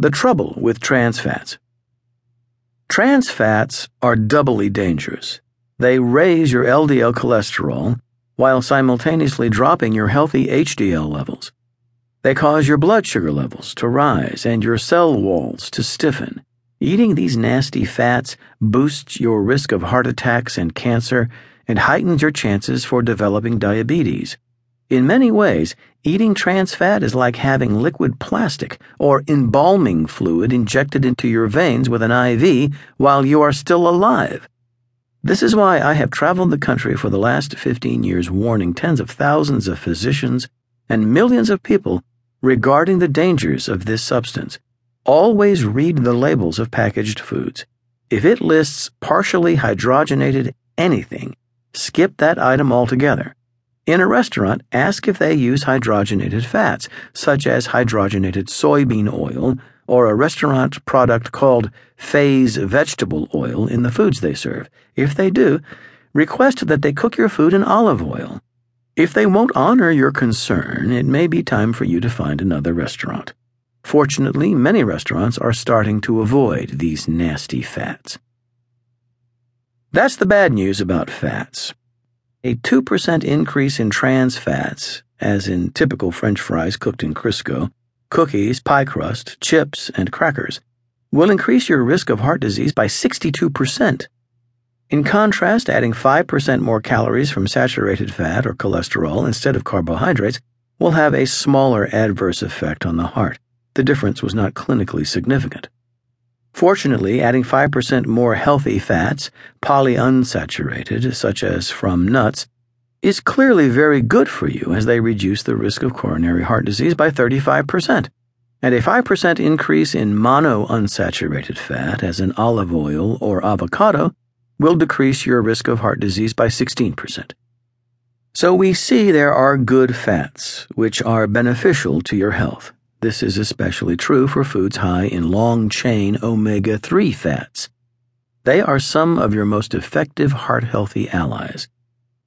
The trouble with trans fats. Trans fats are doubly dangerous. They raise your LDL cholesterol while simultaneously dropping your healthy HDL levels. They cause your blood sugar levels to rise and your cell walls to stiffen. Eating these nasty fats boosts your risk of heart attacks and cancer and heightens your chances for developing diabetes. In many ways, eating trans fat is like having liquid plastic or embalming fluid injected into your veins with an IV while you are still alive. This is why I have traveled the country for the last 15 years warning tens of thousands of physicians and millions of people regarding the dangers of this substance. Always read the labels of packaged foods. If it lists partially hydrogenated anything, skip that item altogether. In a restaurant, ask if they use hydrogenated fats, such as hydrogenated soybean oil or a restaurant product called Phase vegetable oil in the foods they serve. If they do, request that they cook your food in olive oil. If they won't honor your concern, it may be time for you to find another restaurant. Fortunately, many restaurants are starting to avoid these nasty fats. That's the bad news about fats. A 2% increase in trans fats, as in typical French fries cooked in Crisco, cookies, pie crust, chips, and crackers, will increase your risk of heart disease by 62%. In contrast, adding 5% more calories from saturated fat or cholesterol instead of carbohydrates will have a smaller adverse effect on the heart. The difference was not clinically significant. Fortunately, adding 5% more healthy fats, polyunsaturated, such as from nuts, is clearly very good for you as they reduce the risk of coronary heart disease by 35%. And a 5% increase in monounsaturated fat, as in olive oil or avocado, will decrease your risk of heart disease by 16%. So we see there are good fats, which are beneficial to your health. This is especially true for foods high in long chain omega 3 fats. They are some of your most effective heart healthy allies.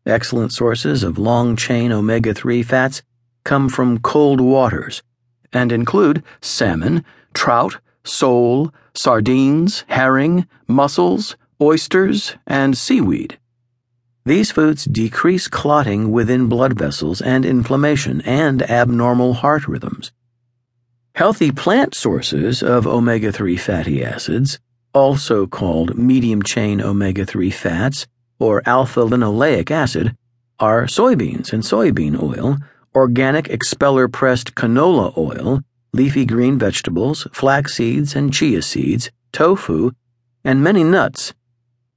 Excellent sources of long chain omega 3 fats come from cold waters and include salmon, trout, sole, sardines, herring, mussels, oysters, and seaweed. These foods decrease clotting within blood vessels and inflammation and abnormal heart rhythms. Healthy plant sources of omega 3 fatty acids, also called medium chain omega 3 fats or alpha linoleic acid, are soybeans and soybean oil, organic expeller pressed canola oil, leafy green vegetables, flax seeds and chia seeds, tofu, and many nuts.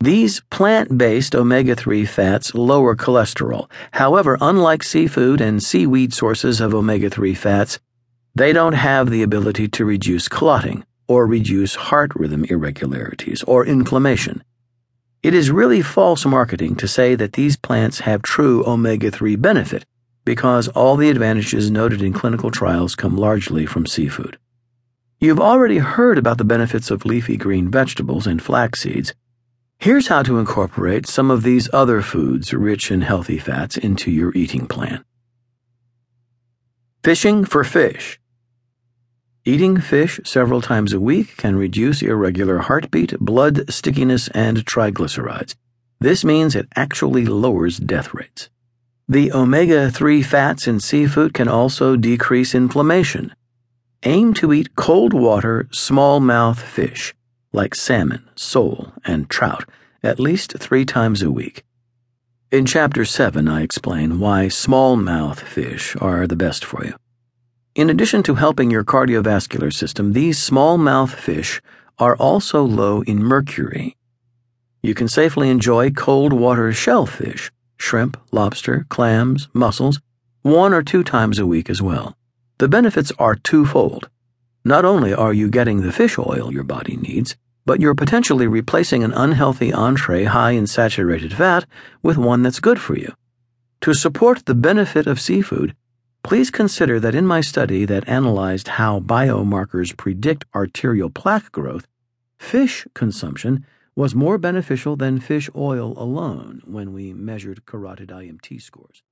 These plant based omega 3 fats lower cholesterol. However, unlike seafood and seaweed sources of omega 3 fats, they don't have the ability to reduce clotting or reduce heart rhythm irregularities or inflammation. It is really false marketing to say that these plants have true omega 3 benefit because all the advantages noted in clinical trials come largely from seafood. You've already heard about the benefits of leafy green vegetables and flax seeds. Here's how to incorporate some of these other foods rich in healthy fats into your eating plan. Fishing for fish. Eating fish several times a week can reduce irregular heartbeat, blood stickiness, and triglycerides. This means it actually lowers death rates. The omega 3 fats in seafood can also decrease inflammation. Aim to eat cold water, smallmouth fish, like salmon, sole, and trout, at least three times a week. In Chapter 7, I explain why smallmouth fish are the best for you. In addition to helping your cardiovascular system, these smallmouth fish are also low in mercury. You can safely enjoy cold water shellfish, shrimp, lobster, clams, mussels, one or two times a week as well. The benefits are twofold. Not only are you getting the fish oil your body needs, but you're potentially replacing an unhealthy entree high in saturated fat with one that's good for you. To support the benefit of seafood, Please consider that in my study that analyzed how biomarkers predict arterial plaque growth, fish consumption was more beneficial than fish oil alone when we measured carotid IMT scores.